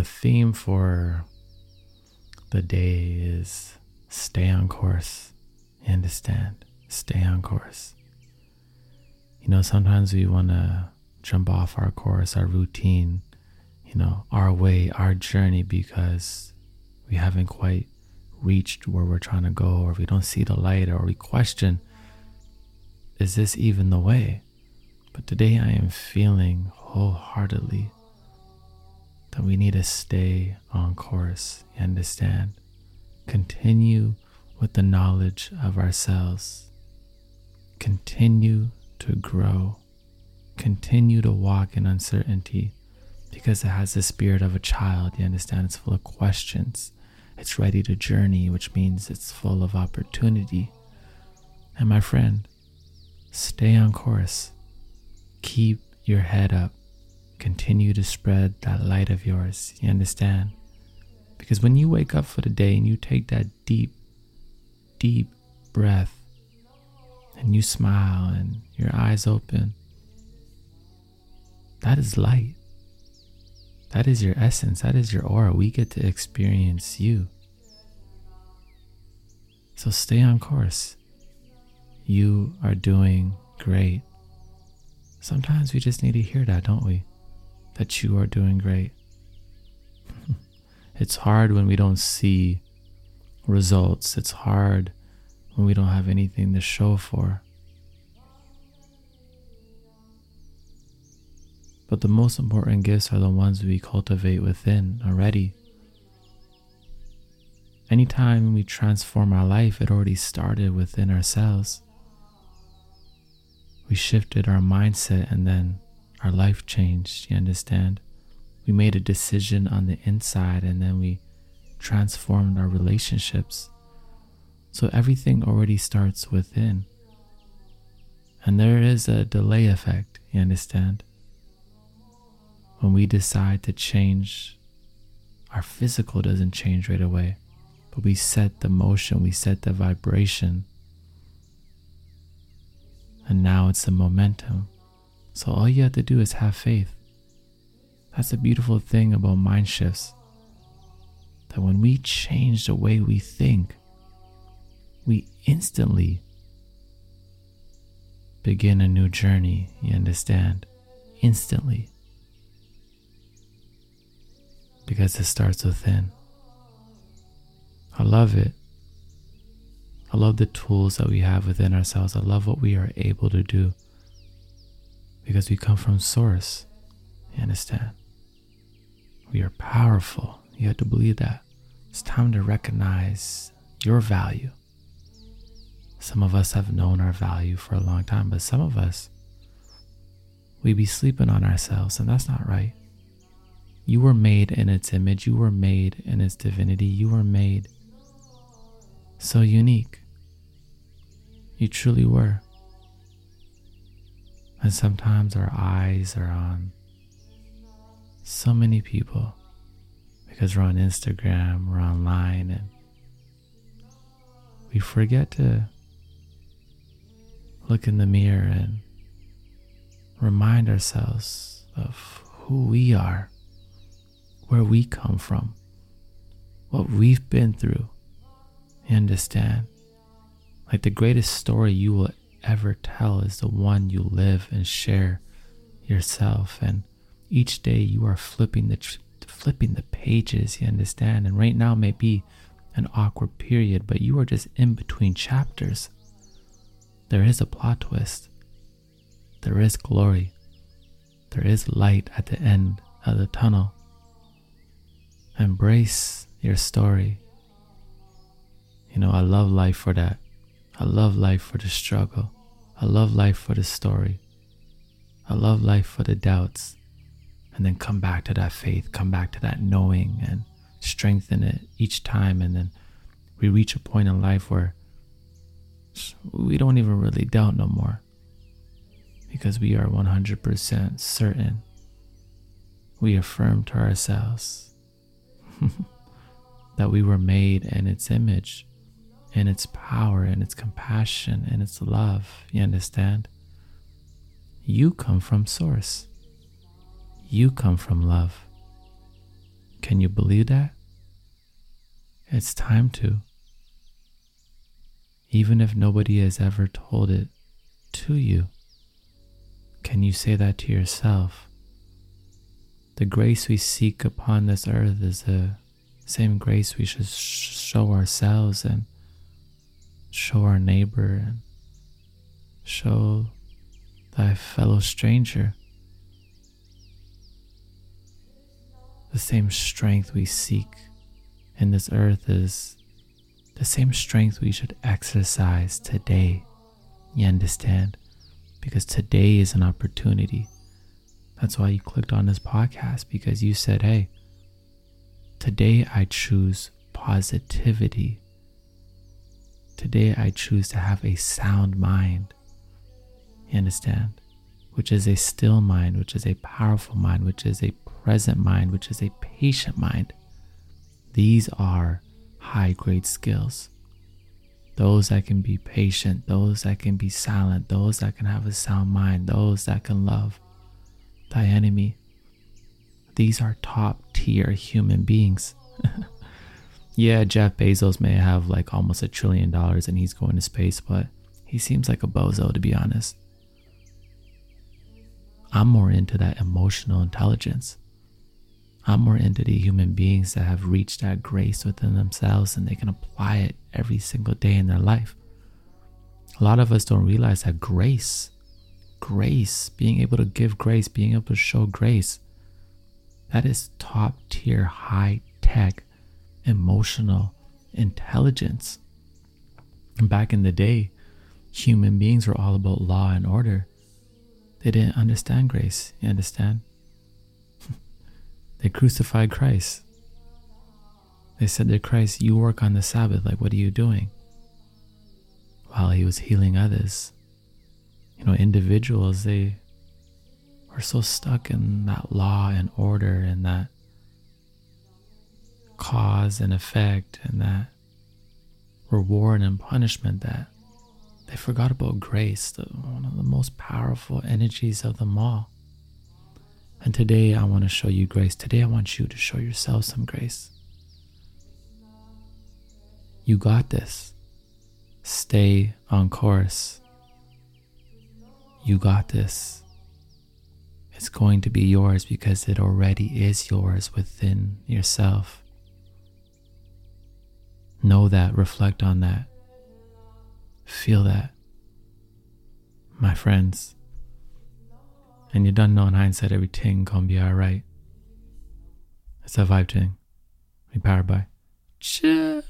the theme for the day is stay on course. You understand? Stay on course. You know, sometimes we want to jump off our course, our routine, you know, our way, our journey because we haven't quite reached where we're trying to go, or we don't see the light, or we question, is this even the way? But today I am feeling wholeheartedly we need to stay on course. You understand? Continue with the knowledge of ourselves. Continue to grow. Continue to walk in uncertainty because it has the spirit of a child. You understand? It's full of questions. It's ready to journey, which means it's full of opportunity. And my friend, stay on course. Keep your head up continue to spread that light of yours. You understand? Because when you wake up for the day and you take that deep, deep breath and you smile and your eyes open, that is light. That is your essence. That is your aura. We get to experience you. So stay on course. You are doing great. Sometimes we just need to hear that, don't we? That you are doing great. it's hard when we don't see results, it's hard when we don't have anything to show for. But the most important gifts are the ones we cultivate within already. Anytime we transform our life, it already started within ourselves. We shifted our mindset and then our life changed, you understand? We made a decision on the inside and then we transformed our relationships. So everything already starts within. And there is a delay effect, you understand? When we decide to change, our physical doesn't change right away, but we set the motion, we set the vibration. And now it's the momentum. So all you have to do is have faith. That's the beautiful thing about mind shifts. That when we change the way we think, we instantly begin a new journey. You understand? Instantly. Because it starts within. I love it. I love the tools that we have within ourselves. I love what we are able to do because we come from source. You understand? We are powerful. You have to believe that. It's time to recognize your value. Some of us have known our value for a long time, but some of us, we be sleeping on ourselves, and that's not right. You were made in its image, you were made in its divinity, you were made so unique. You truly were. And sometimes our eyes are on so many people because we're on Instagram, we're online, and we forget to look in the mirror and remind ourselves of who we are, where we come from, what we've been through. You understand? Like the greatest story you will ever tell is the one you live and share yourself. And each day you are flipping the flipping the pages. You understand? And right now may be an awkward period, but you are just in between chapters. There is a plot twist. There is glory. There is light at the end of the tunnel. Embrace your story. You know, I love life for that. I love life for the struggle. I love life for the story. I love life for the doubts. And then come back to that faith, come back to that knowing and strengthen it each time. And then we reach a point in life where we don't even really doubt no more because we are 100% certain. We affirm to ourselves that we were made in its image and its power and its compassion and its love. You understand? You come from source. You come from love. Can you believe that? It's time to. Even if nobody has ever told it to you, can you say that to yourself? The grace we seek upon this earth is the same grace we should show ourselves and show our neighbor and show thy fellow stranger. The same strength we seek in this earth is the same strength we should exercise today. You understand? Because today is an opportunity. That's why you clicked on this podcast because you said, hey, today I choose positivity. Today I choose to have a sound mind. You understand? Which is a still mind, which is a powerful mind, which is a present mind, which is a patient mind. These are high grade skills. Those that can be patient, those that can be silent, those that can have a sound mind, those that can love thy enemy. These are top tier human beings. yeah, Jeff Bezos may have like almost a trillion dollars and he's going to space, but he seems like a bozo to be honest. I'm more into that emotional intelligence. I'm more into the human beings that have reached that grace within themselves and they can apply it every single day in their life. A lot of us don't realize that grace, grace, being able to give grace, being able to show grace, that is top tier, high tech, emotional intelligence. And back in the day, human beings were all about law and order. They didn't understand grace. You understand? They crucified Christ. They said to Christ, You work on the Sabbath. Like, what are you doing? While he was healing others. You know, individuals, they were so stuck in that law and order and that cause and effect and that reward and punishment that they forgot about grace, the, one of the most powerful energies of them all. And today I want to show you grace. Today I want you to show yourself some grace. You got this. Stay on course. You got this. It's going to be yours because it already is yours within yourself. Know that, reflect on that, feel that. My friends, and you don't know in hindsight everything gonna be alright. It's a vibe thing. We powered by. Chill.